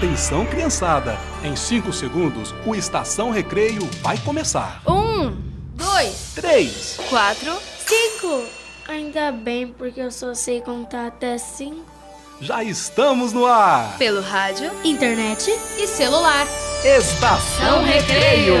Atenção, criançada! Em 5 segundos, o Estação Recreio vai começar. Um, dois, Três. quatro. Cinco! Ainda bem, porque eu só sei contar até cinco. Já estamos no ar! Pelo rádio Internet? e celular. Estação Recreio!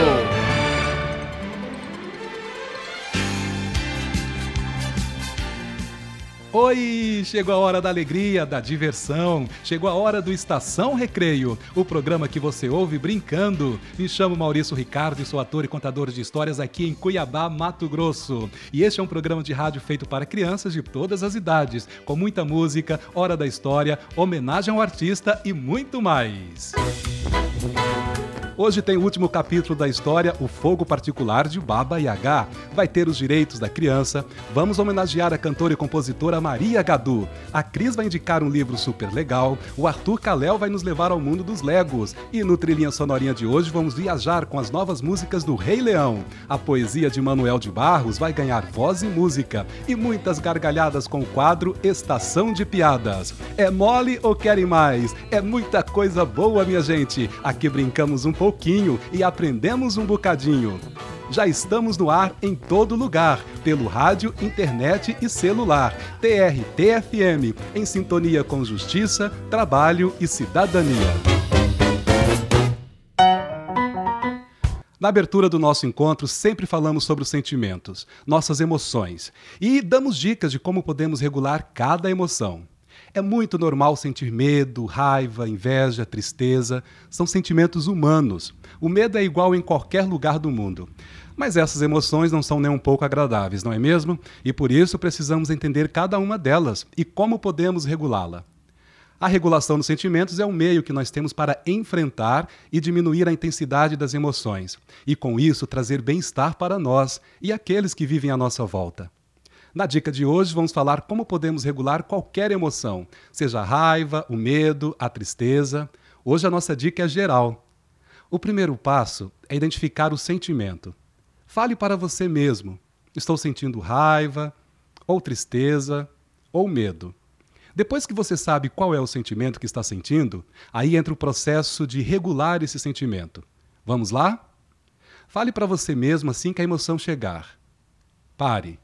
Oi, chegou a hora da alegria, da diversão. Chegou a hora do Estação Recreio, o programa que você ouve brincando. Me chamo Maurício Ricardo e sou ator e contador de histórias aqui em Cuiabá, Mato Grosso. E este é um programa de rádio feito para crianças de todas as idades, com muita música, hora da história, homenagem ao artista e muito mais. Hoje tem o último capítulo da história, O Fogo Particular de Baba Yaga. Vai ter os direitos da criança. Vamos homenagear a cantora e compositora Maria Gadu. A Cris vai indicar um livro super legal. O Arthur Caléu vai nos levar ao mundo dos Legos. E no Trilhinha Sonorinha de hoje vamos viajar com as novas músicas do Rei Leão. A poesia de Manuel de Barros vai ganhar voz e música. E muitas gargalhadas com o quadro Estação de Piadas. É mole ou querem mais? É muita coisa boa, minha gente. Aqui brincamos um pouquinho e aprendemos um bocadinho. Já estamos no ar em todo lugar, pelo rádio, internet e celular. TRT-FM, em sintonia com justiça, trabalho e cidadania. Na abertura do nosso encontro, sempre falamos sobre os sentimentos, nossas emoções, e damos dicas de como podemos regular cada emoção. É muito normal sentir medo, raiva, inveja, tristeza. São sentimentos humanos. O medo é igual em qualquer lugar do mundo. Mas essas emoções não são nem um pouco agradáveis, não é mesmo? E por isso precisamos entender cada uma delas e como podemos regulá-la. A regulação dos sentimentos é o meio que nós temos para enfrentar e diminuir a intensidade das emoções, e com isso trazer bem-estar para nós e aqueles que vivem à nossa volta. Na dica de hoje, vamos falar como podemos regular qualquer emoção, seja a raiva, o medo, a tristeza. Hoje a nossa dica é geral. O primeiro passo é identificar o sentimento. Fale para você mesmo: estou sentindo raiva, ou tristeza, ou medo. Depois que você sabe qual é o sentimento que está sentindo, aí entra o processo de regular esse sentimento. Vamos lá? Fale para você mesmo assim que a emoção chegar. Pare.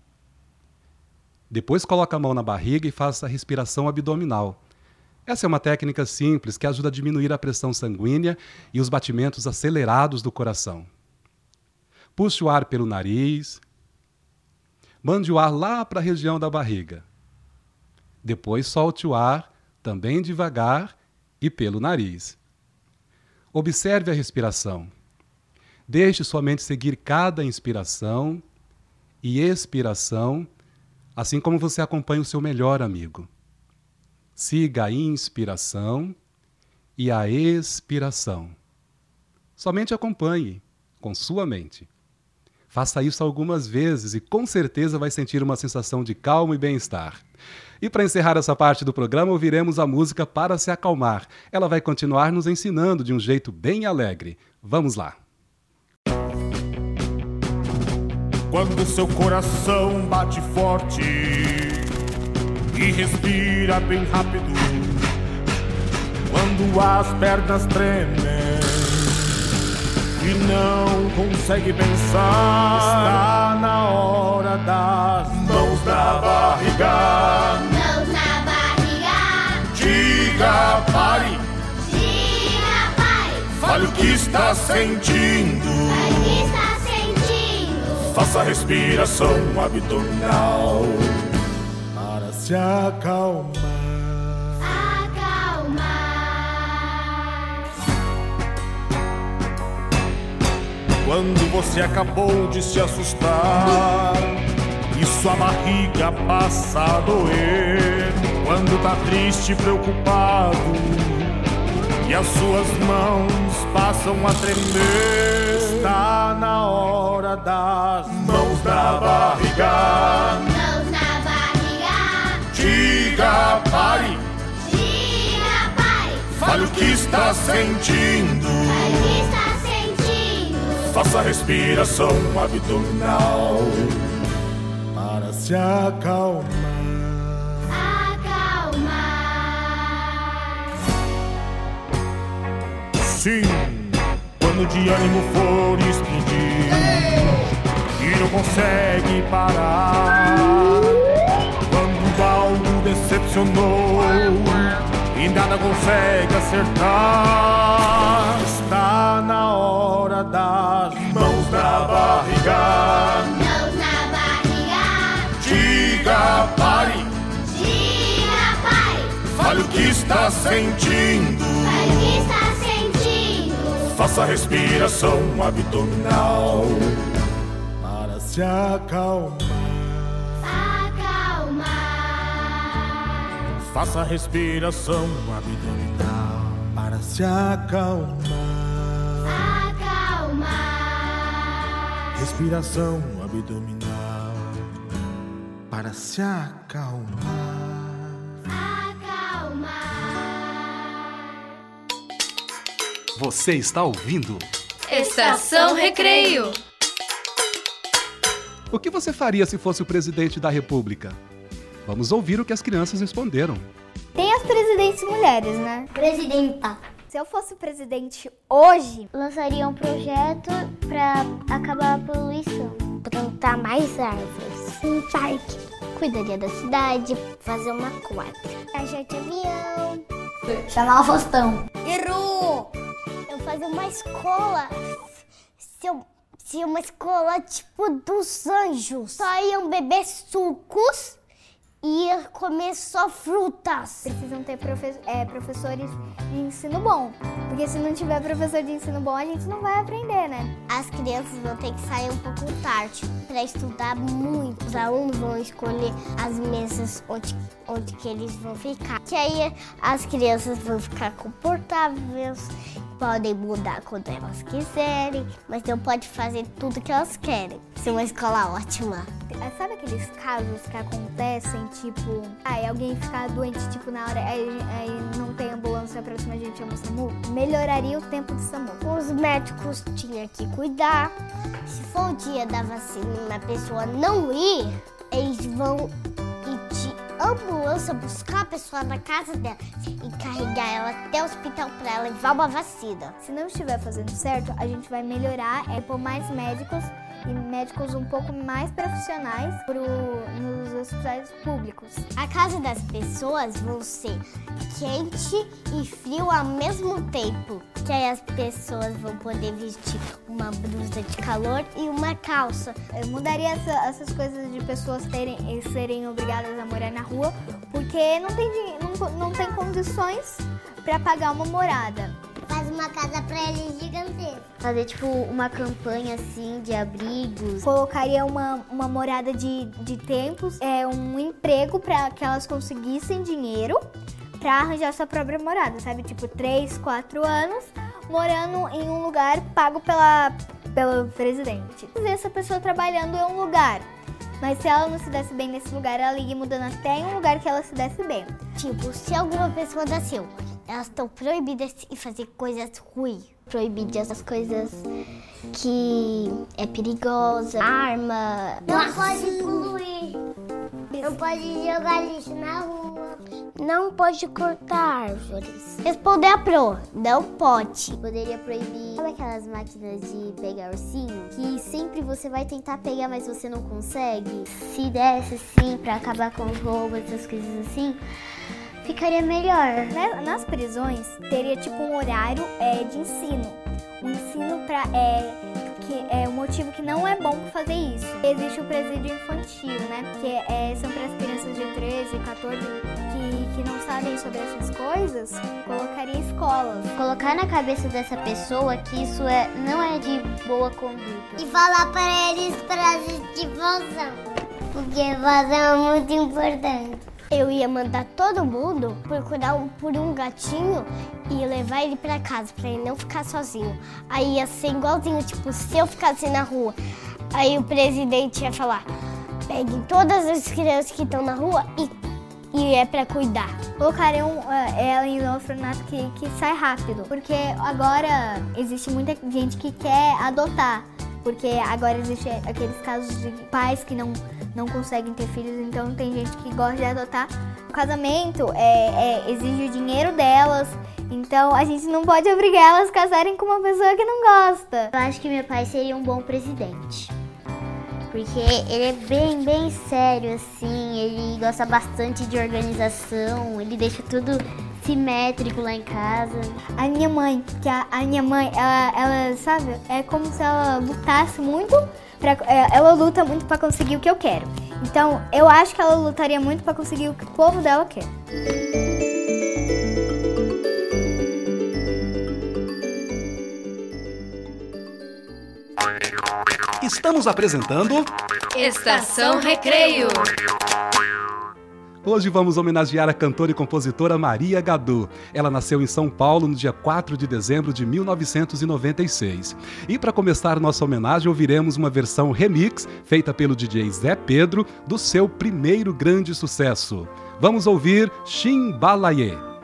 Depois coloque a mão na barriga e faça a respiração abdominal. Essa é uma técnica simples que ajuda a diminuir a pressão sanguínea e os batimentos acelerados do coração. Puxe o ar pelo nariz. Mande o ar lá para a região da barriga. Depois solte o ar, também devagar e pelo nariz. Observe a respiração. Deixe sua mente seguir cada inspiração e expiração, assim como você acompanha o seu melhor amigo. Siga a inspiração e a expiração. Somente acompanhe com sua mente. Faça isso algumas vezes e com certeza vai sentir uma sensação de calma e bem-estar. E para encerrar essa parte do programa, ouviremos a música Para Se Acalmar. Ela vai continuar nos ensinando de um jeito bem alegre. Vamos lá! Quando seu coração bate forte e respira bem rápido, quando as pernas tremem e não consegue pensar, está na hora das mãos na barriga. Mãos na barriga, Diga pare, diga pai, fale o que está sentindo. Faça respiração abdominal para se acalmar. Acalmar. Quando você acabou de se assustar e sua barriga passa a doer. Quando tá triste, preocupado as suas mãos passam a tremer. Está na hora das mãos na barriga. Mãos na barriga, Diga pare, diga pai, fale o que está sentindo. o que está sentindo? Faça a respiração abdominal para se. Acalmar. Sim, quando de ânimo for explodir e não consegue parar. Quando algo decepcionou e nada consegue acertar, está na hora das mãos na barriga. Mãos na barriga, Diga pare, diga pai, fale o que está sentindo. faz o que está sentindo. Faça respiração abdominal para se acalmar. Acalmar, Faça respiração abdominal para se acalmar. acalmar, Respiração abdominal para se acalmar. acalmar. Você está ouvindo? Estação Recreio. O que você faria se fosse o presidente da República? Vamos ouvir o que as crianças responderam. Tem as presidentes mulheres, né? Presidenta. Se eu fosse presidente hoje, Lançaria um projeto para acabar a poluição. Plantar mais árvores. Um parque. Cuidaria da cidade, fazer uma quadra. Viajar de avião. chamar o Faustão. Errou! Fazer uma escola. Se eu, se uma escola tipo dos anjos. Só iam beber sucos e ia comer só frutas. Precisam ter profe- é, professores de ensino bom. Porque se não tiver professor de ensino bom, a gente não vai aprender, né? As crianças vão ter que sair um pouco tarde para estudar muito. Os alunos vão escolher as mesas onde, onde que eles vão ficar. Que aí as crianças vão ficar confortáveis, podem mudar quando elas quiserem, mas não pode fazer tudo que elas querem. Ser uma escola ótima. É, Sabe aqueles casos que acontecem, tipo, aí alguém ficar doente, tipo, na hora, aí, aí não tem ambulância próxima, a gente chama o SAMU? Melhoraria o tempo do SAMU. Os médicos tinham que cuidar. Se for o dia da vacina e a pessoa não ir, eles vão ambulância buscar a pessoa na casa dela e carregar ela até o hospital para levar uma vacina. Se não estiver fazendo certo, a gente vai melhorar, é pôr mais médicos e médicos um pouco mais profissionais pro, nos hospitais públicos. A casa das pessoas vão ser quente e frio ao mesmo tempo. Que aí as pessoas vão poder vestir uma blusa de calor e uma calça. Eu mudaria essa- essas coisas de pessoas terem, serem obrigadas a morar na rua, porque não tem, não, não tem condições para pagar uma morada. Faz uma casa pra eles gigantesca. Fazer tipo uma campanha assim de abrigos. Colocaria uma, uma morada de, de tempos, é um emprego para que elas conseguissem dinheiro para arranjar sua própria morada, sabe? Tipo, 3, 4 anos morando em um lugar pago pela, pelo presidente. Ver essa pessoa trabalhando em um lugar. Mas se ela não se desse bem nesse lugar, ela ia mudando até em um lugar que ela se desse bem. Tipo, se alguma pessoa nasceu, elas estão proibidas de fazer coisas ruins. Proibidas as coisas que é perigosa, arma. Não pode poluir. Não pode jogar lixo na rua. Não pode cortar árvores. Responder a pro, não pode. Poderia proibir sabe aquelas máquinas de pegar ursinho que sempre você vai tentar pegar, mas você não consegue. Se desse assim pra acabar com os roubos, essas coisas assim, ficaria melhor. Né? Nas prisões, teria tipo um horário é, de ensino. Um ensino para é, que é um motivo que não é bom fazer isso. Existe o presídio infantil, né? Que é, são para as crianças de 13, 14 que, que não sabem sobre essas coisas. Colocaria escolas. Colocar na cabeça dessa pessoa que isso é, não é de boa conduta. E falar para eles frases de vozão. Porque vozão é muito importante. Eu ia mandar todo mundo procurar um- por um gatinho e levar ele pra casa, pra ele não ficar sozinho. Aí ia ser igualzinho, tipo, se eu ficasse na rua, aí o presidente ia falar: peguem todas as crianças que estão na rua e, e é pra cuidar. Colocariam é, ela em um orfanato que, que sai rápido. Porque agora existe muita gente que quer adotar. Porque agora existe aqueles casos de pais que não, não conseguem ter filhos, então tem gente que gosta de adotar. O casamento é, é- exige o dinheiro delas Então a gente não pode obrigar elas a casarem com uma pessoa que não gosta. Eu acho que meu pai seria um bom presidente. Porque ele é bem, bem sério, assim, ele gosta bastante de organização, ele deixa tudo simétrico lá em casa. A minha mãe, que a, a minha mãe, ela, ela, sabe, é como se ela lutasse muito, pra, é, ela luta muito para conseguir o que eu quero. Então eu acho que ela lutaria muito para conseguir o que o povo dela quer. Estamos apresentando Estação Recreio. Hoje vamos homenagear a cantora e compositora Maria Gadu. Ela nasceu em São Paulo no dia 4 de dezembro de 1996. E para começar nossa homenagem, ouviremos uma versão remix feita pelo DJ Zé Pedro do seu primeiro grande sucesso. Vamos ouvir Chimbalaye.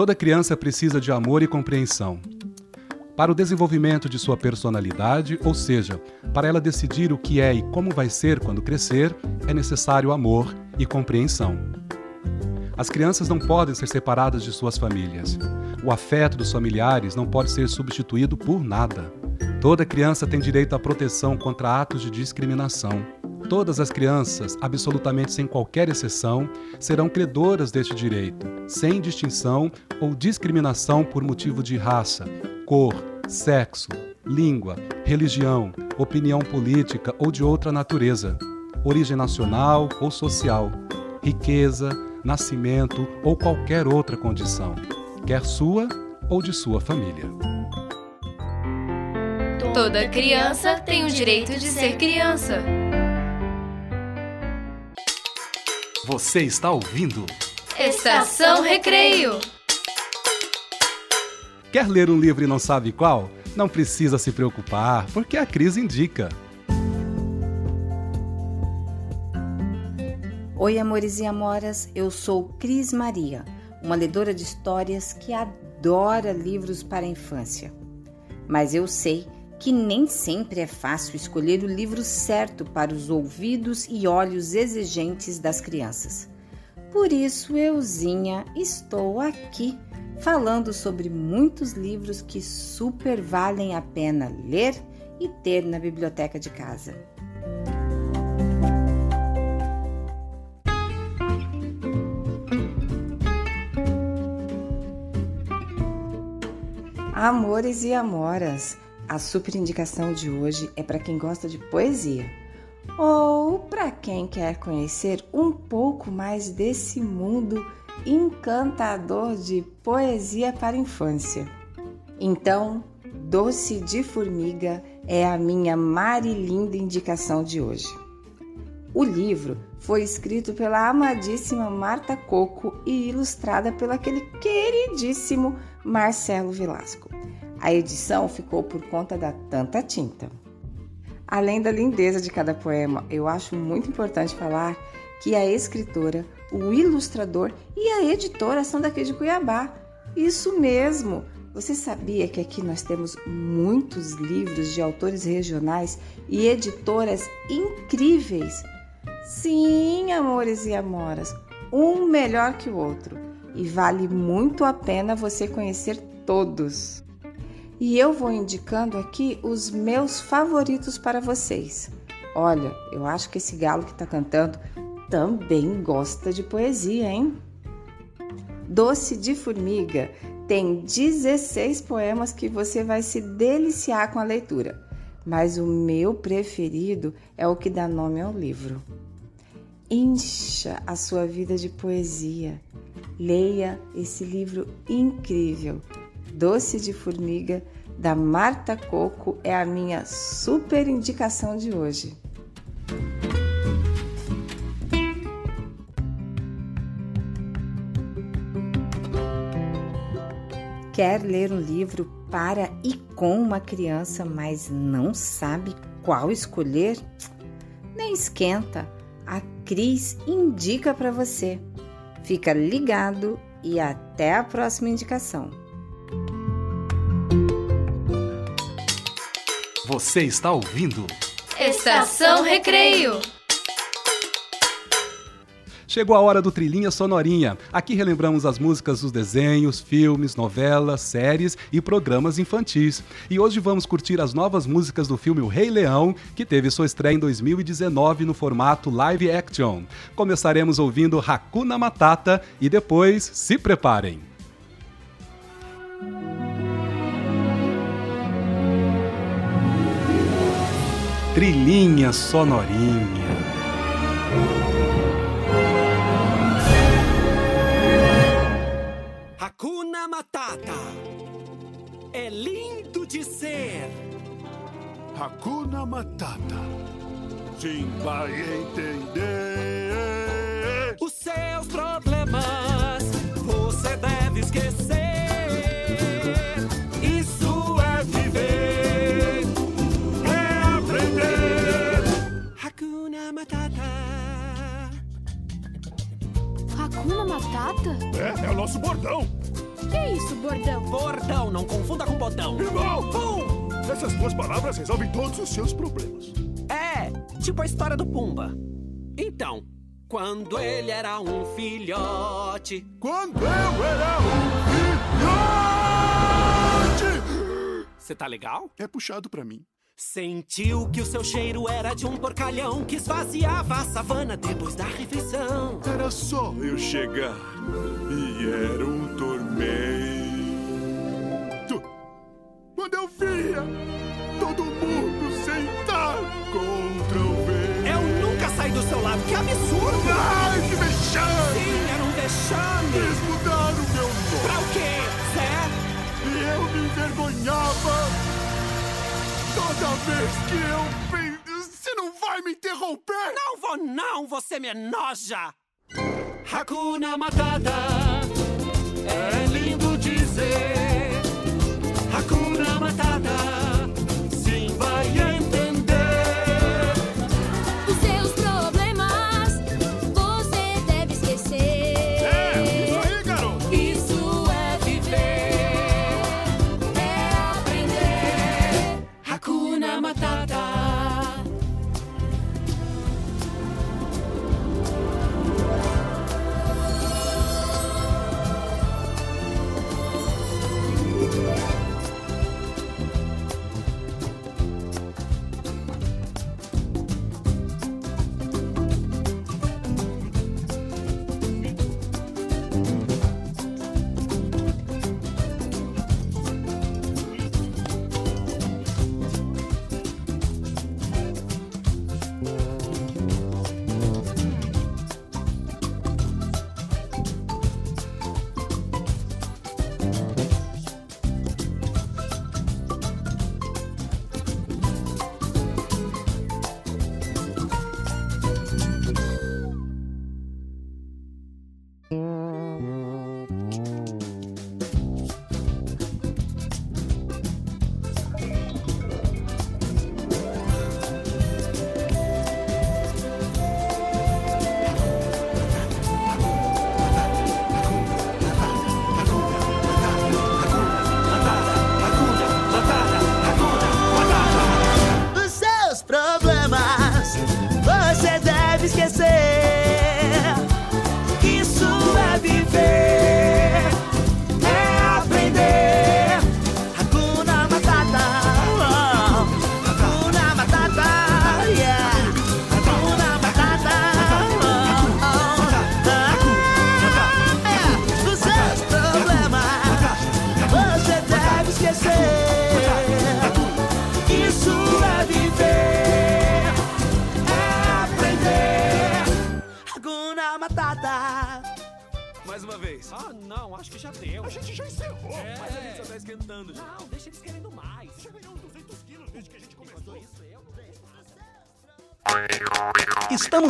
Toda criança precisa de amor e compreensão. Para o desenvolvimento de sua personalidade, ou seja, para ela decidir o que é e como vai ser quando crescer, é necessário amor e compreensão. As crianças não podem ser separadas de suas famílias. O afeto dos familiares não pode ser substituído por nada. Toda criança tem direito à proteção contra atos de discriminação. Todas as crianças, absolutamente sem qualquer exceção, serão credoras deste direito, sem distinção ou discriminação por motivo de raça, cor, sexo, língua, religião, opinião política ou de outra natureza, origem nacional ou social, riqueza, nascimento ou qualquer outra condição, quer sua ou de sua família. Toda criança tem o direito de ser criança. Você está ouvindo? Estação Recreio. Quer ler um livro e não sabe qual? Não precisa se preocupar, porque a Cris indica. Oi, amores e amoras, eu sou Cris Maria, uma ledora de histórias que adora livros para a infância. Mas eu sei que nem sempre é fácil escolher o livro certo para os ouvidos e olhos exigentes das crianças. Por isso, euzinha, estou aqui falando sobre muitos livros que super valem a pena ler e ter na biblioteca de casa. Amores e amoras, a super indicação de hoje é para quem gosta de poesia ou para quem quer conhecer um pouco mais desse mundo encantador de poesia para infância. Então, Doce de Formiga é a minha marilinda indicação de hoje. O livro foi escrito pela amadíssima Marta Coco e ilustrada pelo aquele queridíssimo Marcelo Velasco. A edição ficou por conta da tanta tinta. Além da lindeza de cada poema, eu acho muito importante falar que a escritora, o ilustrador e a editora são daqui de Cuiabá. Isso mesmo! Você sabia que aqui nós temos muitos livros de autores regionais e editoras incríveis? Sim, amores e amoras, um melhor que o outro. E vale muito a pena você conhecer todos. E eu vou indicando aqui os meus favoritos para vocês. Olha, eu acho que esse galo que está cantando também gosta de poesia, hein? Doce de Formiga tem 16 poemas que você vai se deliciar com a leitura, mas o meu preferido é o que dá nome ao livro. Encha a sua vida de poesia. Leia esse livro incrível. Doce de Formiga, da Marta Coco, é a minha super indicação de hoje. Quer ler um livro para e com uma criança, mas não sabe qual escolher? Nem esquenta a Cris indica para você. Fica ligado e até a próxima indicação. Você está ouvindo? Estação Recreio. Chegou a hora do Trilhinha Sonorinha. Aqui relembramos as músicas dos desenhos, filmes, novelas, séries e programas infantis. E hoje vamos curtir as novas músicas do filme O Rei Leão, que teve sua estreia em 2019 no formato live action. Começaremos ouvindo Hakuna Matata e depois se preparem. Trilhinha Sonorinha. Hakuna Matata. É lindo de ser. Hakuna Matata. Sim, vai entender. Nosso bordão. Que é isso, bordão? Bordão, não confunda com botão. Irmão! Pum! Essas duas palavras resolvem todos os seus problemas. É, tipo a história do Pumba. Então, quando ele era um filhote. Quando eu era um filhote! Você tá legal? É puxado pra mim. Sentiu que o seu cheiro era de um porcalhão que esvaziava a savana depois da refeição. Era só eu chegar e era um tormento. Quando eu via todo mundo sentar contra o vento. Eu nunca saí do seu lado, que absurdo! Ai, que vexame! Sim, era um vexame! Eles mudaram meu nome. Pra o quê, Zé? E eu me envergonhava toda vez que eu... Você não vai me interromper? Não vou não, você me enoja! Hakuna Matata é lindo dizer.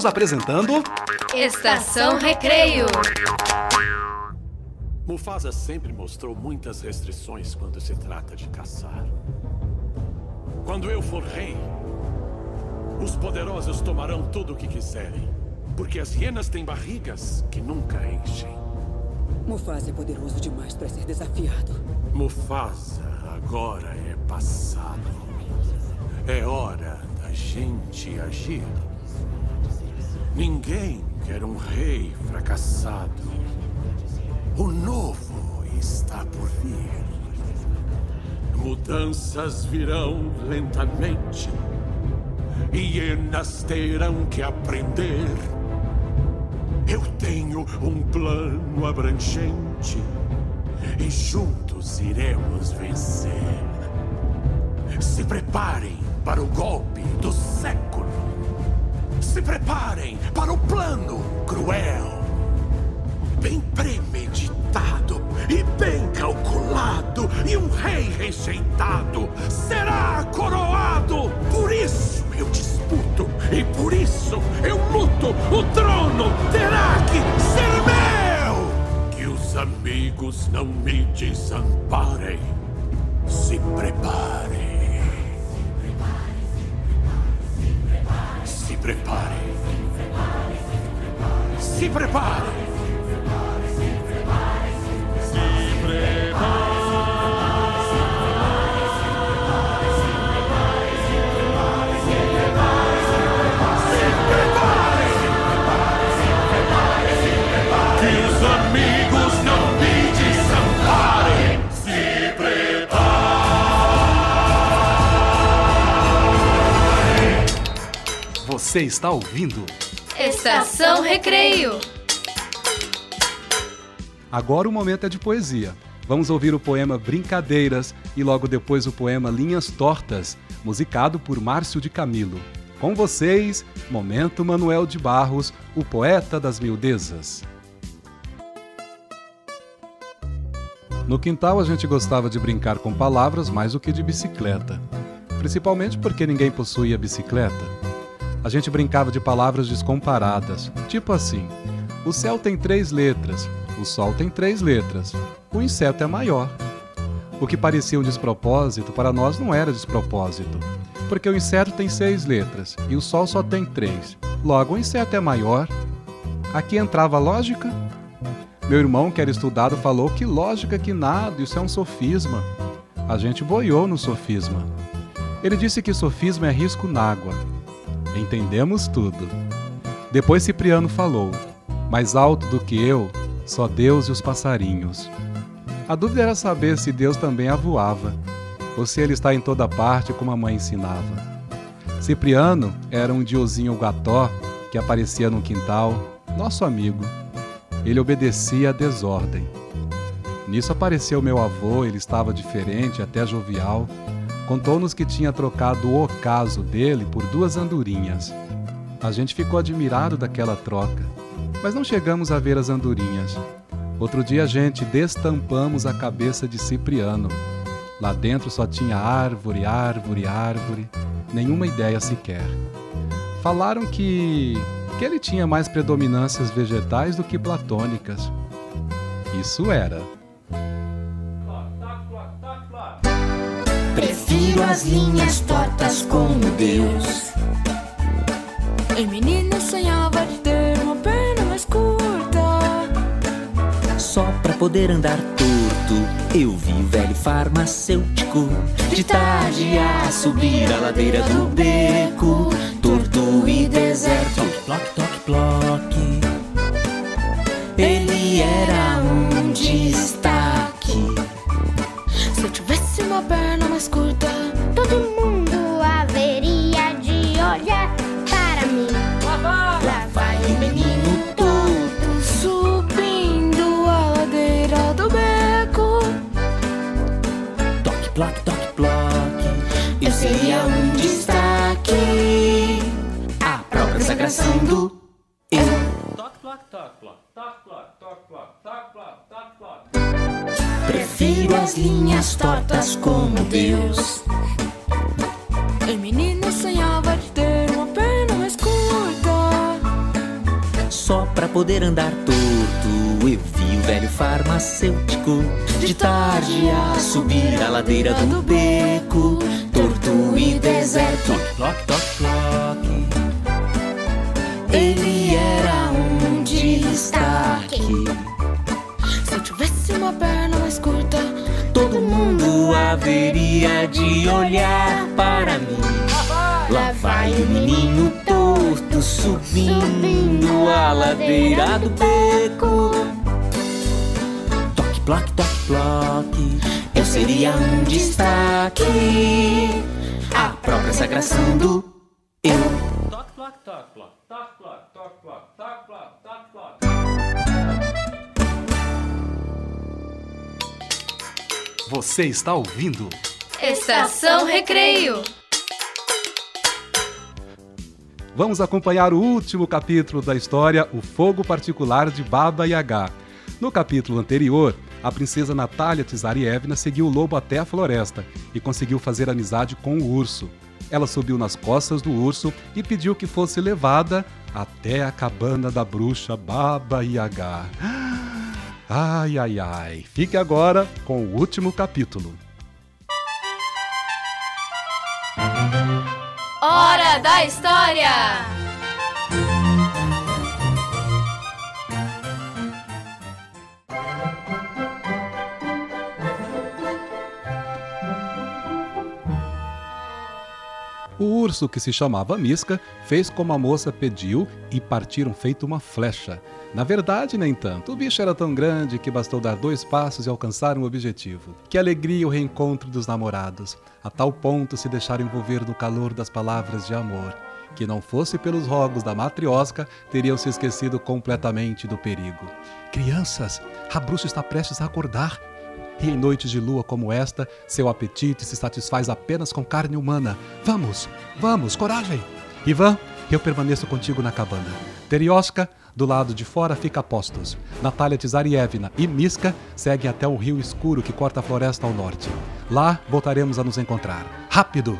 Estamos apresentando Estação Recreio. Mufasa sempre mostrou muitas restrições quando se trata de caçar. Quando eu for rei, os poderosos tomarão tudo o que quiserem, porque as hienas têm barrigas que nunca enchem. Mufasa é poderoso demais para ser desafiado. Mufasa agora é passado. É hora da gente agir. Ninguém quer um rei fracassado. O novo está por vir. Mudanças virão lentamente. Hienas terão que aprender. Eu tenho um plano abrangente. E juntos iremos vencer. Se preparem para o golpe do século. Se preparem para o plano cruel. Bem premeditado e bem calculado. E um rei rejeitado será coroado. Por isso eu disputo e por isso eu luto. O trono terá que ser meu. Que os amigos não me desamparem. Se preparem. prepari. Si prepari. Si prepari. Si prepari. Você está ouvindo? Estação Recreio. Agora o momento é de poesia. Vamos ouvir o poema Brincadeiras e logo depois o poema Linhas Tortas, musicado por Márcio de Camilo. Com vocês, Momento Manuel de Barros, o poeta das miudezas. No quintal a gente gostava de brincar com palavras mais do que de bicicleta, principalmente porque ninguém possuía bicicleta. A gente brincava de palavras descomparadas, tipo assim: o céu tem três letras, o sol tem três letras, o inseto é maior. O que parecia um despropósito para nós não era despropósito, porque o inseto tem seis letras e o sol só tem três. Logo, o inseto é maior. Aqui entrava a lógica meu irmão, que era estudado, falou que lógica que nada, isso é um sofisma. A gente boiou no sofisma. Ele disse que sofisma é risco n'água. Entendemos tudo. Depois Cipriano falou: Mais alto do que eu, só Deus e os passarinhos. A dúvida era saber se Deus também a voava, ou se ele está em toda parte como a mãe ensinava. Cipriano era um diozinho gató que aparecia no quintal, nosso amigo. Ele obedecia à desordem. Nisso apareceu meu avô, ele estava diferente, até jovial. Contou-nos que tinha trocado o ocaso dele por duas andorinhas. A gente ficou admirado daquela troca, mas não chegamos a ver as andorinhas. Outro dia a gente destampamos a cabeça de Cipriano. Lá dentro só tinha árvore, árvore, árvore, nenhuma ideia sequer. Falaram que que ele tinha mais predominâncias vegetais do que platônicas. Isso era. Prefiro as linhas tortas como Deus. Em menina sonhava de ter uma perna mais curta. Só pra poder andar torto, eu vi o velho farmacêutico de tarde a subir a ladeira do beco, torto e deserto. Toque, toque, toque. Ele era um uma perna mais curta, todo mundo haveria de olhar para mim. Lá vai o menino torto subindo a ladeira do beco. Toque, toque, toque, toque. Eu seria um destaque. A própria sagração do eu. Prefiro as linhas tortas como Deus. Em menina sonhava de ter uma perna mais curta. Só pra poder andar torto, eu vi o velho farmacêutico de tarde a subir a ladeira do beco, torto e deserto. Toque, toque, toque. Ele mundo haveria de olhar para mim. Lá vai o menino torto subindo a ladeira do beco. Toque, ploque, toque, ploque. Eu seria um destaque. A própria sagração do eu. Toque, ploque, toque, ploque, Você está ouvindo? Estação Recreio. Vamos acompanhar o último capítulo da história, O Fogo Particular de Baba Yaga. No capítulo anterior, a princesa Natália Tsarievna seguiu o lobo até a floresta e conseguiu fazer amizade com o urso. Ela subiu nas costas do urso e pediu que fosse levada até a cabana da bruxa Baba Yaga. Ai, ai, ai. Fique agora com o último capítulo. Hora da História! O urso, que se chamava Misca, fez como a moça pediu e partiram feito uma flecha. Na verdade, nem tanto. O bicho era tão grande que bastou dar dois passos e alcançar um objetivo. Que alegria o reencontro dos namorados. A tal ponto se deixaram envolver no calor das palavras de amor. que não fosse pelos rogos da matriosca, teriam se esquecido completamente do perigo. Crianças, a bruxa está prestes a acordar. E em noites de lua como esta, seu apetite se satisfaz apenas com carne humana. Vamos, vamos, coragem! Ivan, eu permaneço contigo na cabana. Terioska, do lado de fora fica Postos. Natália Tsarievna e Miska seguem até o rio escuro que corta a floresta ao norte. Lá voltaremos a nos encontrar. Rápido!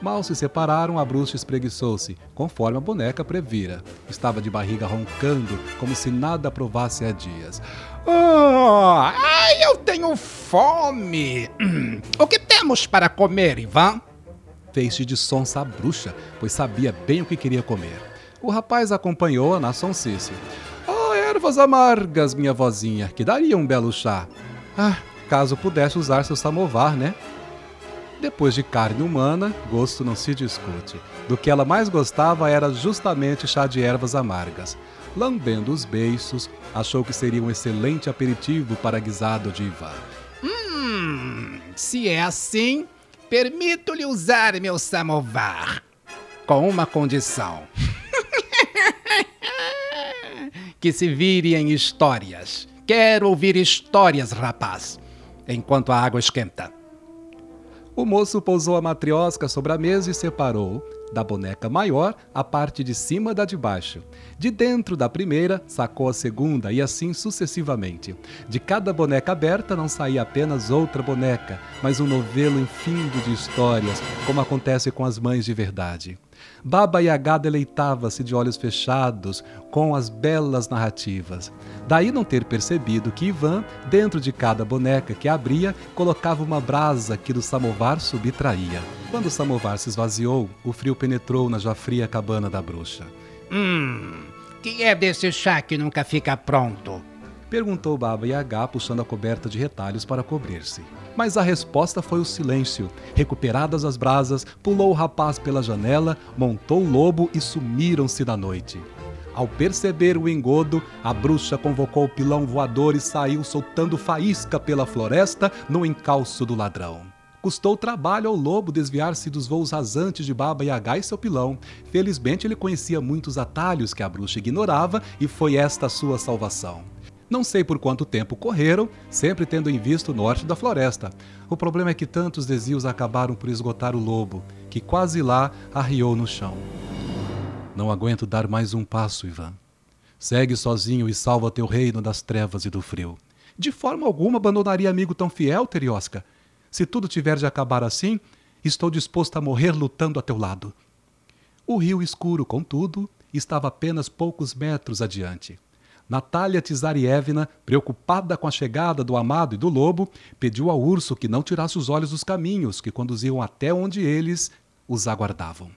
Mal se separaram, a bruxa espreguiçou-se, conforme a boneca previra. Estava de barriga roncando, como se nada provasse há dias. Oh, ai, eu tenho fome! O que temos para comer, Ivan? Fez-se de sonsa a bruxa, pois sabia bem o que queria comer. O rapaz acompanhou-a na sonsice. Oh, ervas amargas, minha vozinha, que daria um belo chá. Ah, caso pudesse usar seu samovar, né? Depois de carne humana, gosto não se discute. Do que ela mais gostava era justamente chá de ervas amargas. Lambendo os beiços, achou que seria um excelente aperitivo para guisado de Ivan. Hum, se é assim, permito-lhe usar meu samovar. Com uma condição. que se vire em histórias. Quero ouvir histórias, rapaz, enquanto a água esquenta. O moço pousou a matriosca sobre a mesa e separou, da boneca maior, a parte de cima da de baixo. De dentro da primeira, sacou a segunda e assim sucessivamente. De cada boneca aberta não saía apenas outra boneca, mas um novelo infindo de histórias, como acontece com as mães de verdade. Baba Yaga deleitava-se de olhos fechados com as belas narrativas. Daí não ter percebido que Ivan, dentro de cada boneca que abria, colocava uma brasa que do samovar subtraía. Quando o samovar se esvaziou, o frio penetrou na já fria cabana da bruxa. Hum, que é desse chá que nunca fica pronto? Perguntou Baba Yaga, puxando a coberta de retalhos para cobrir-se. Mas a resposta foi o silêncio. Recuperadas as brasas, pulou o rapaz pela janela, montou o lobo e sumiram-se na noite. Ao perceber o engodo, a bruxa convocou o pilão voador e saiu soltando faísca pela floresta no encalço do ladrão. Custou trabalho ao lobo desviar-se dos voos rasantes de Baba Yaga e seu pilão. Felizmente ele conhecia muitos atalhos que a bruxa ignorava e foi esta a sua salvação. Não sei por quanto tempo correram, sempre tendo em vista o norte da floresta. O problema é que tantos desvios acabaram por esgotar o lobo, que quase lá arriou no chão. Não aguento dar mais um passo, Ivan. Segue sozinho e salva teu reino das trevas e do frio. De forma alguma abandonaria amigo tão fiel, Teriosca. Se tudo tiver de acabar assim, estou disposto a morrer lutando a teu lado. O rio escuro, contudo, estava apenas poucos metros adiante. Natália Tsarievna, preocupada com a chegada do amado e do lobo, pediu ao urso que não tirasse os olhos dos caminhos que conduziam até onde eles os aguardavam.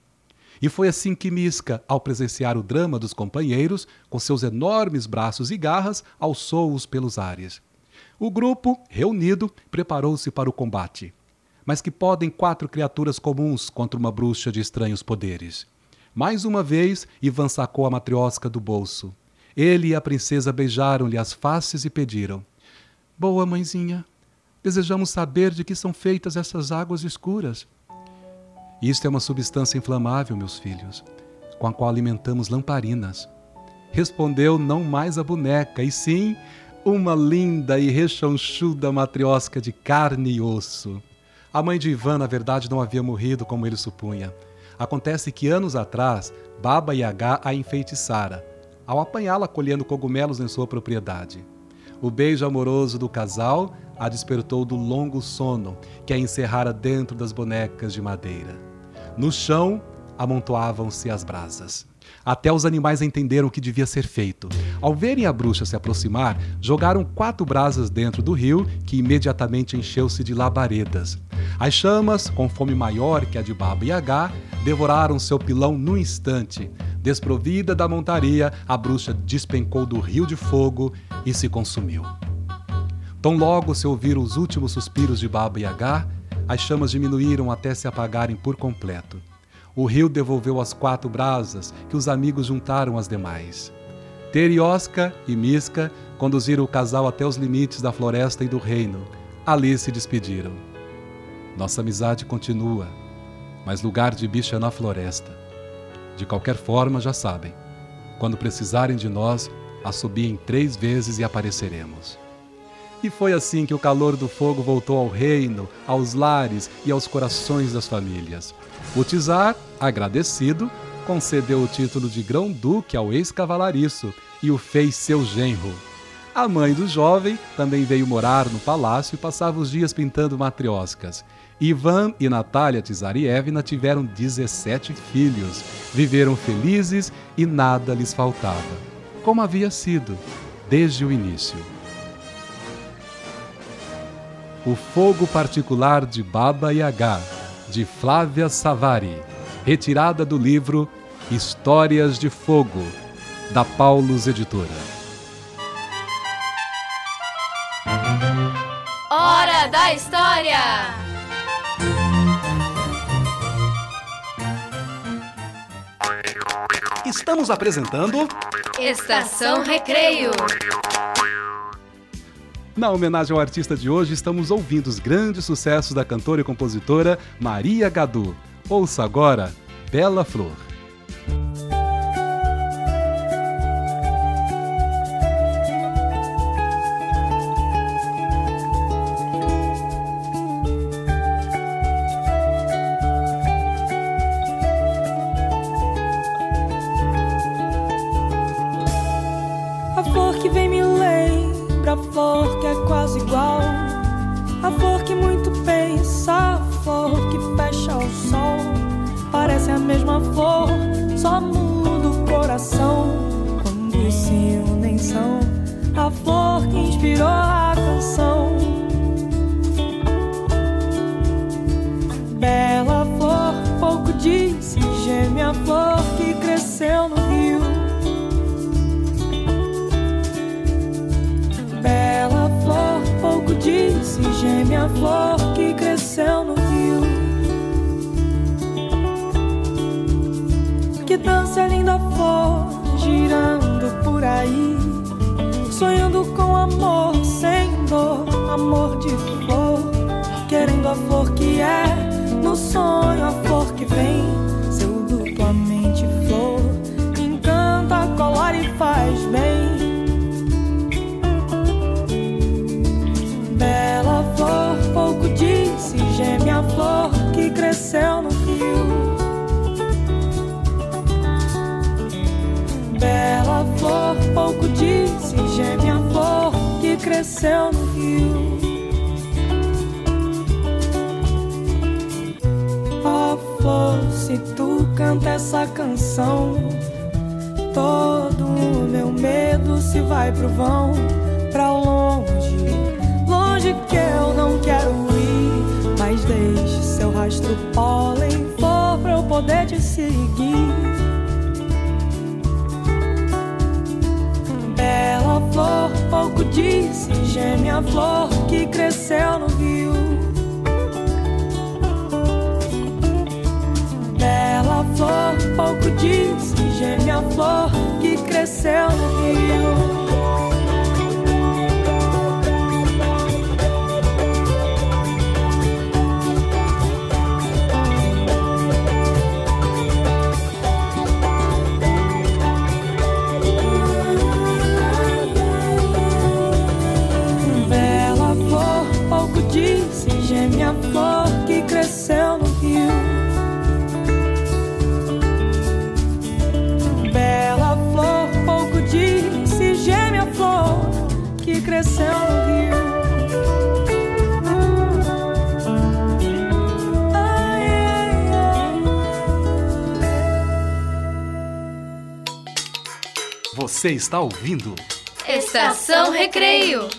E foi assim que Miska, ao presenciar o drama dos companheiros, com seus enormes braços e garras, alçou-os pelos ares. O grupo, reunido, preparou-se para o combate. Mas que podem quatro criaturas comuns contra uma bruxa de estranhos poderes? Mais uma vez, Ivan sacou a matriosca do bolso. Ele e a princesa beijaram-lhe as faces e pediram: Boa mãezinha, desejamos saber de que são feitas essas águas escuras. Isto é uma substância inflamável, meus filhos, com a qual alimentamos lamparinas. Respondeu não mais a boneca, e sim uma linda e rechonchuda matriosca de carne e osso. A mãe de Ivan, na verdade, não havia morrido como ele supunha. Acontece que anos atrás, Baba Yaga a enfeitiçara, ao apanhá-la colhendo cogumelos em sua propriedade. O beijo amoroso do casal a despertou do longo sono que a encerrara dentro das bonecas de madeira. No chão amontoavam-se as brasas. Até os animais entenderam o que devia ser feito. Ao verem a bruxa se aproximar, jogaram quatro brasas dentro do rio, que imediatamente encheu-se de labaredas. As chamas, com fome maior que a de Baba Yaga, devoraram seu pilão no instante. Desprovida da montaria, a bruxa despencou do rio de fogo e se consumiu. Tão logo se ouviram os últimos suspiros de Baba Yaga, as chamas diminuíram até se apagarem por completo. O rio devolveu as quatro brasas que os amigos juntaram às demais. Terioska e Miska conduziram o casal até os limites da floresta e do reino. Ali se despediram. Nossa amizade continua, mas lugar de bicho é na floresta. De qualquer forma, já sabem. Quando precisarem de nós, assobiem três vezes e apareceremos. E foi assim que o calor do fogo voltou ao reino, aos lares e aos corações das famílias. O Tizar, agradecido, concedeu o título de grão-duque ao ex-cavalariço e o fez seu genro. A mãe do jovem também veio morar no palácio e passava os dias pintando matrioscas. Ivan e Natália Tsarievna tiveram 17 filhos, viveram felizes e nada lhes faltava, como havia sido desde o início. O Fogo Particular de Baba Yaga, de Flávia Savari, retirada do livro Histórias de Fogo, da Paulus Editora. Hora da História! Estamos apresentando Estação Recreio. Na homenagem ao artista de hoje, estamos ouvindo os grandes sucessos da cantora e compositora Maria Gadu. Ouça agora Bela Flor. Parece a mesma flor, só muda o coração. Quando se unem são a flor que inspirou a canção. Bela flor, pouco disse, geme a flor que cresceu no rio. Bela flor, pouco disse, geme a flor que cresceu no rio. Que dança é linda flor, girando por aí, sonhando com amor, sem dor, amor de flor, querendo a flor que é, no sonho a flor que vem, seu duplamente flor, encanta, colore e faz bem. Bela flor, pouco disse, geme a flor que cresceu flor, pouco disse, geme a flor que cresceu no rio. Ó flor, se tu canta essa canção, todo o meu medo se vai pro vão, pra longe, longe que eu não quero ir. Mas deixe seu rastro pólen, flor, pra eu poder te seguir. Bela flor, pouco disse, geme a flor que cresceu no rio. Bela flor, pouco disse, geme a flor que cresceu no rio. Você está ouvindo? Estação Recreio.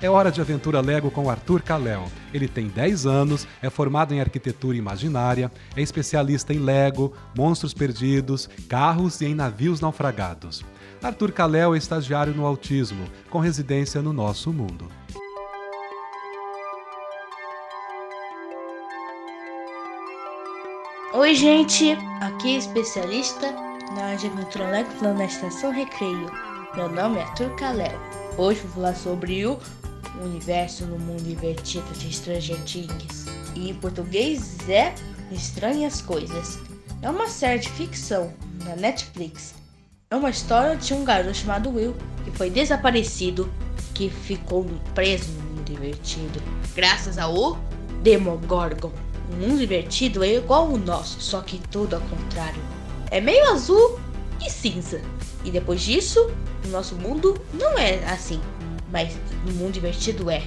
É hora de aventura Lego com Arthur Kalel. Ele tem 10 anos, é formado em arquitetura imaginária, é especialista em Lego, monstros perdidos, carros e em navios naufragados. Arthur Kalel é estagiário no autismo, com residência no nosso mundo. Oi, gente! Aqui é especialista na aventura Lego falando na Estação Recreio. Meu nome é Arthur Kalel. Hoje vou falar sobre o universo no mundo invertido de Stranger Things. E em português é Estranhas Coisas. É uma série de ficção na Netflix. É uma história de um garoto chamado Will que foi desaparecido, que ficou preso no mundo invertido, graças ao Demogorgon. O mundo invertido é igual ao nosso, só que tudo ao contrário. É meio azul e cinza. E depois disso, o nosso mundo não é assim, mas no mundo invertido é.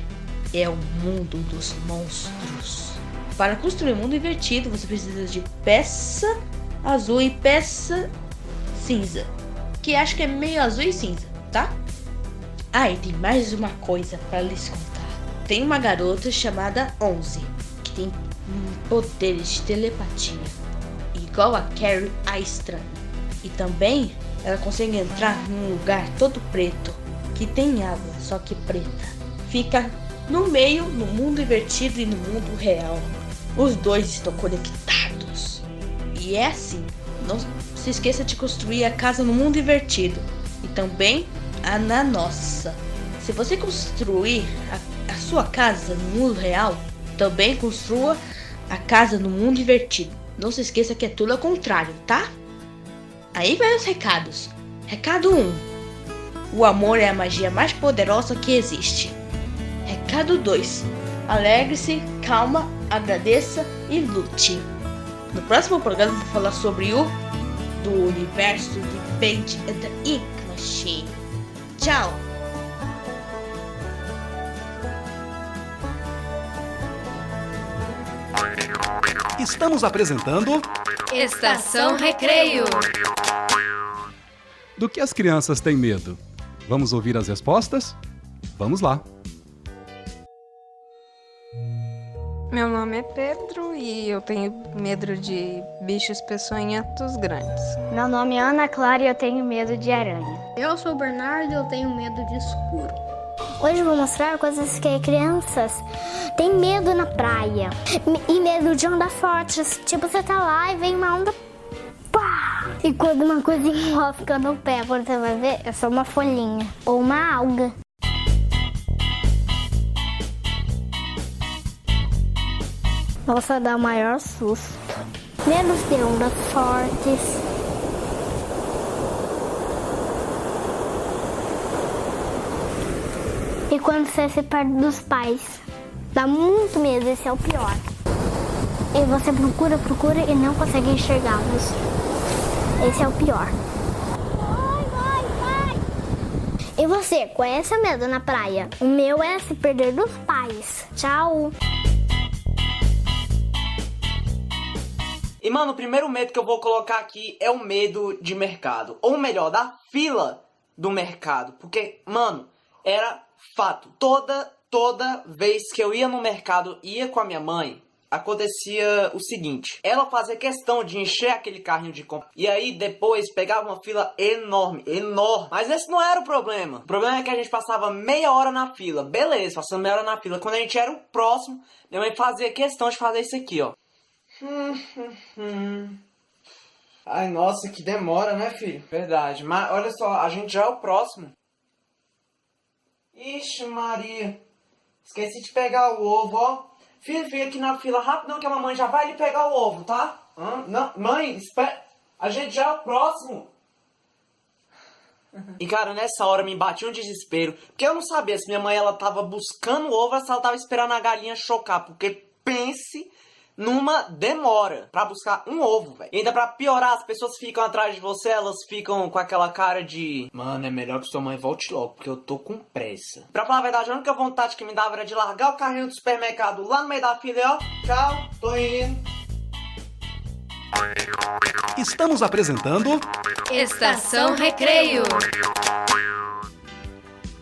É o mundo dos monstros. Para construir um mundo invertido, você precisa de peça azul e peça cinza. Que acho que é meio azul e cinza, tá? Ah, e tem mais uma coisa para lhes contar. Tem uma garota chamada Onze, que tem poderes de telepatia, igual a Carrie a estranha. E também ela consegue entrar num lugar todo preto, que tem água, só que preta. Fica no meio, no mundo invertido e no mundo real. Os dois estão conectados. E é assim. Não se esqueça de construir a casa no mundo invertido. E também a na nossa. Se você construir a, a sua casa no mundo real, também construa a casa no mundo invertido. Não se esqueça que é tudo ao contrário, tá? Aí vai os recados. Recado 1. O amor é a magia mais poderosa que existe. Recado 2. Alegre-se, calma, agradeça e lute. No próximo programa vou falar sobre o do universo de Paint and the Ink Machine. Tchau! Estamos apresentando Estação Recreio. Do que as crianças têm medo? Vamos ouvir as respostas? Vamos lá. Meu nome é Pedro e eu tenho medo de bichos peçonhentos grandes. Meu nome é Ana Clara e eu tenho medo de aranha. Eu sou o Bernardo e eu tenho medo de escuro. Hoje vou mostrar coisas que crianças têm medo na praia. E medo de onda fortes. Tipo, você tá lá e vem uma onda. Pá! E quando uma coisa enrosca no pé, quando você vai ver, é só uma folhinha. Ou uma alga. Nossa, dá o maior susto. Menos de ondas fortes. E quando você se perde dos pais, dá muito medo, esse é o pior. E você procura, procura e não consegue enxergá-los. Esse é o pior. E você, conhece o medo na praia? O meu é se perder dos pais. Tchau! E, mano, o primeiro medo que eu vou colocar aqui é o medo de mercado. Ou melhor, da fila do mercado. Porque, mano, era fato. Toda, toda vez que eu ia no mercado, ia com a minha mãe, acontecia o seguinte: ela fazia questão de encher aquele carrinho de compra e aí depois pegava uma fila enorme, enorme. Mas esse não era o problema. O problema é que a gente passava meia hora na fila, beleza, passando meia hora na fila. Quando a gente era o próximo, minha mãe fazia questão de fazer isso aqui, ó. Ai, nossa, que demora, né, filho? Verdade. Mas olha só, a gente já é o próximo. Ixi, Maria. Esqueci de pegar o ovo, ó. Filho, fica aqui na fila rapidão que a mamãe já vai lhe pegar o ovo, tá? Hã? Não, mãe, espera. A gente já é o próximo. E cara, nessa hora me batia um desespero. Porque eu não sabia se minha mãe ela tava buscando o ovo ou se ela tava esperando a galinha chocar. Porque pense numa demora pra buscar um ovo, velho. E ainda pra piorar, as pessoas ficam atrás de você, elas ficam com aquela cara de. Mano, é melhor que sua mãe volte logo, porque eu tô com pressa. Pra falar a verdade, a única vontade que me dava era de largar o carrinho do supermercado lá no meio da fila e ó, tchau, tô indo. Estamos apresentando Estação Recreio.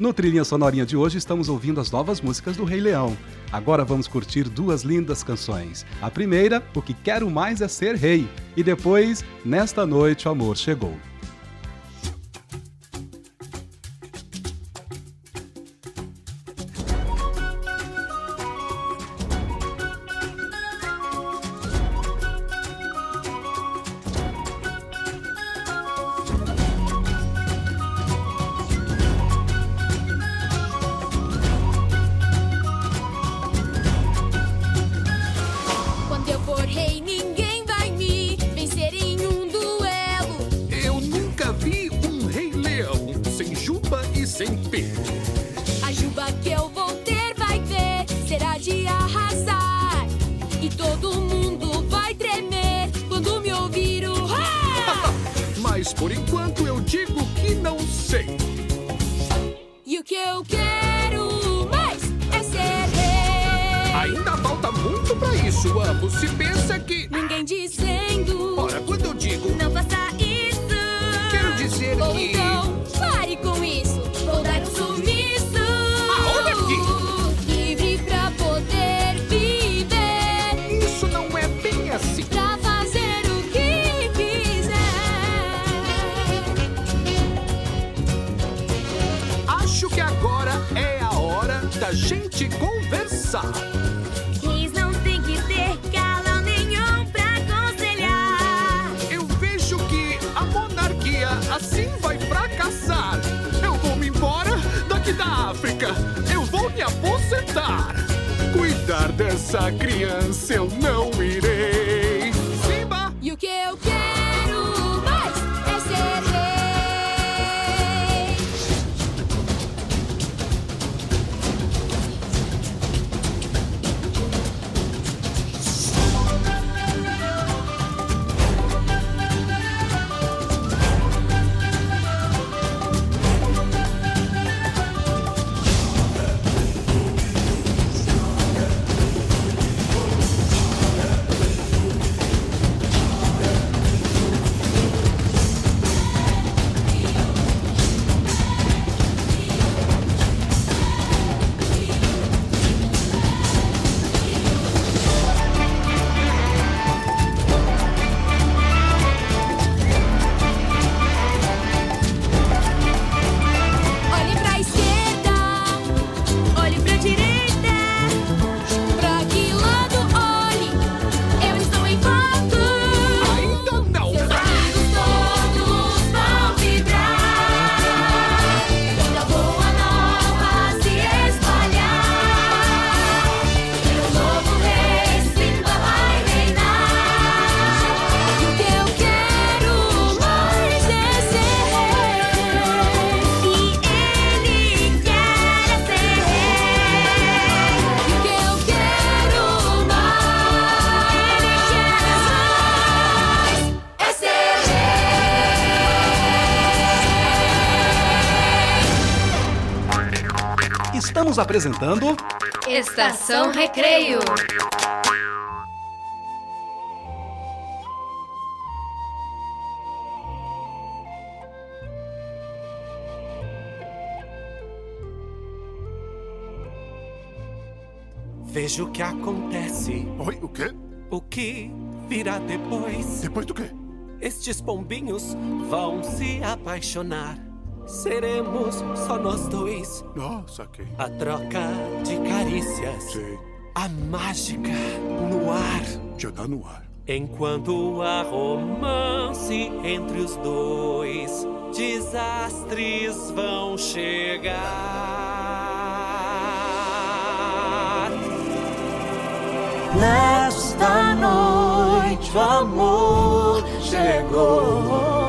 No Trilhinha Sonorinha de hoje estamos ouvindo as novas músicas do Rei Leão. Agora vamos curtir duas lindas canções. A primeira, O que quero mais é ser rei, e depois, Nesta noite o amor chegou. Apresentando Estação Recreio. Veja o que acontece. Oi, o quê? O que virá depois? Depois do quê? Estes pombinhos vão se apaixonar. Seremos só nós dois. Nossa, que. A troca de carícias. Sei. A mágica no ar. Já tá no ar. Enquanto há romance entre os dois, desastres vão chegar. Nesta noite o amor chegou,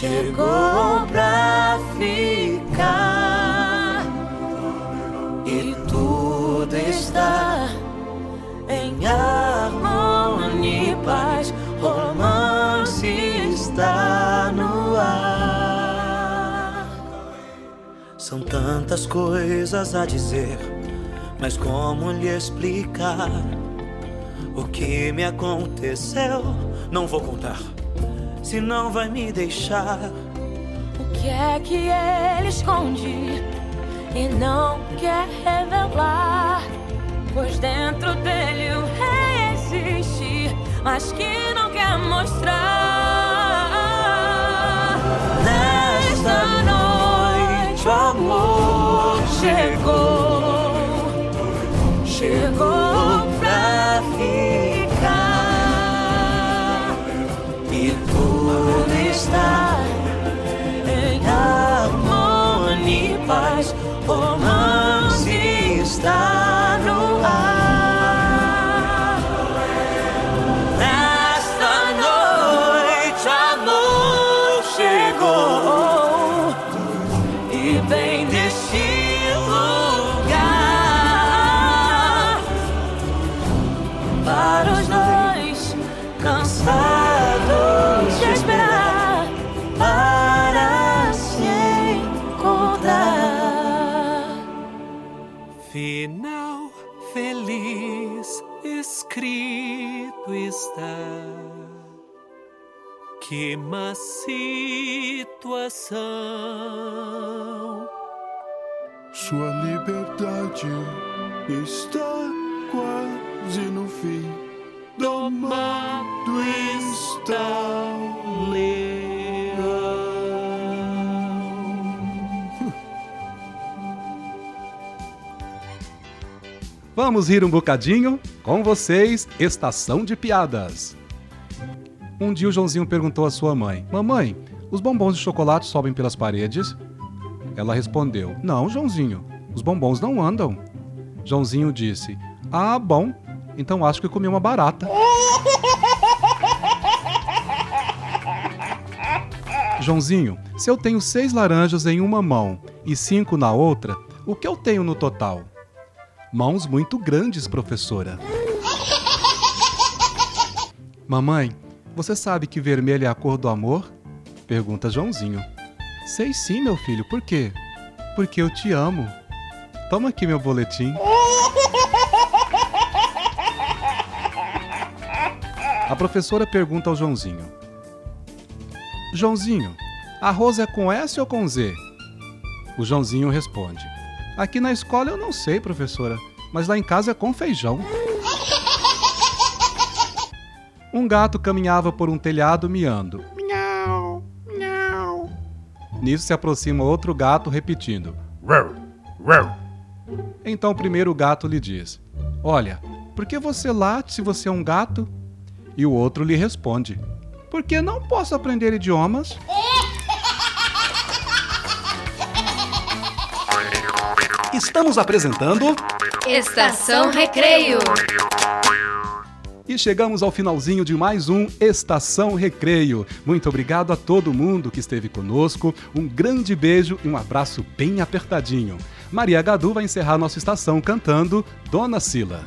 chegou pra ficar e tudo está em harmonia e paz. Romance está no ar. São tantas coisas a dizer, mas como lhe explicar o que me aconteceu? Não vou contar, senão vai me deixar. O que é que ele esconde e não quer revelar? Pois dentro dele o rei existe, mas que não quer mostrar. Nesta noite o amor chegou, chegou pra ficar está em harmonia e paz. Romance está Má situação. Sua liberdade está quase no fim. Domado está o leão. Vamos rir um bocadinho? Com vocês, Estação de Piadas. Um dia o Joãozinho perguntou à sua mãe: Mamãe, os bombons de chocolate sobem pelas paredes? Ela respondeu: Não, Joãozinho, os bombons não andam. Joãozinho disse: Ah, bom, então acho que comi uma barata. Joãozinho, se eu tenho seis laranjas em uma mão e cinco na outra, o que eu tenho no total? Mãos muito grandes, professora. Mamãe, você sabe que vermelho é a cor do amor? Pergunta Joãozinho. Sei sim, meu filho, por quê? Porque eu te amo. Toma aqui meu boletim. A professora pergunta ao Joãozinho: Joãozinho, arroz é com S ou com Z? O Joãozinho responde: Aqui na escola eu não sei, professora, mas lá em casa é com feijão. Um gato caminhava por um telhado miando. Miau, miau. Nisso se aproxima outro gato repetindo. Rau, rau. Então o primeiro gato lhe diz: Olha, por que você late se você é um gato? E o outro lhe responde: Porque não posso aprender idiomas. Estamos apresentando Estação Recreio. E chegamos ao finalzinho de mais um Estação Recreio. Muito obrigado a todo mundo que esteve conosco. Um grande beijo e um abraço bem apertadinho. Maria Gadu vai encerrar nossa estação cantando Dona Sila.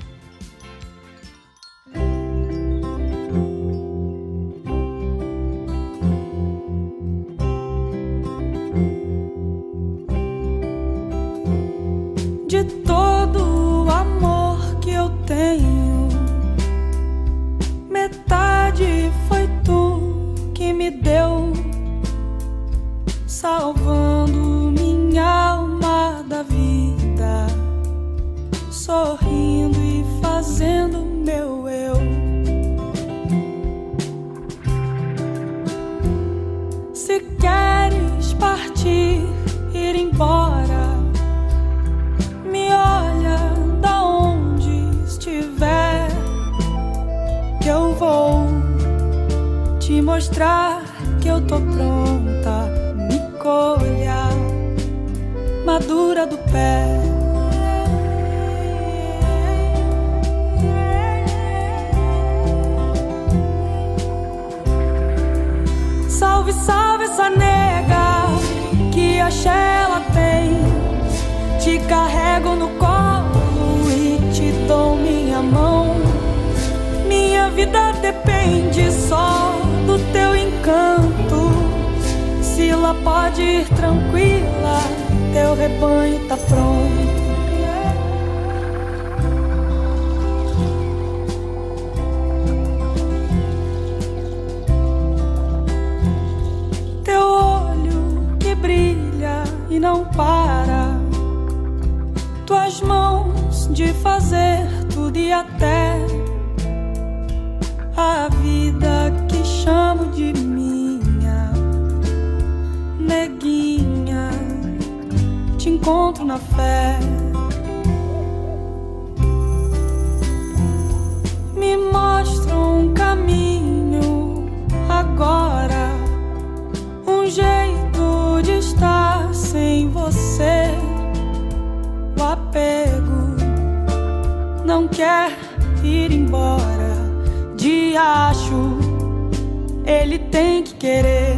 Até a vida que chamo de minha neguinha. Te encontro na fé. Quer ir embora. De acho, ele tem que querer.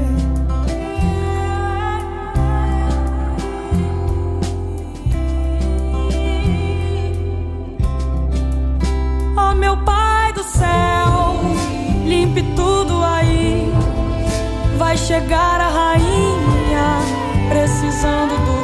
Oh meu pai do céu, limpe tudo aí. Vai chegar a rainha precisando dormir.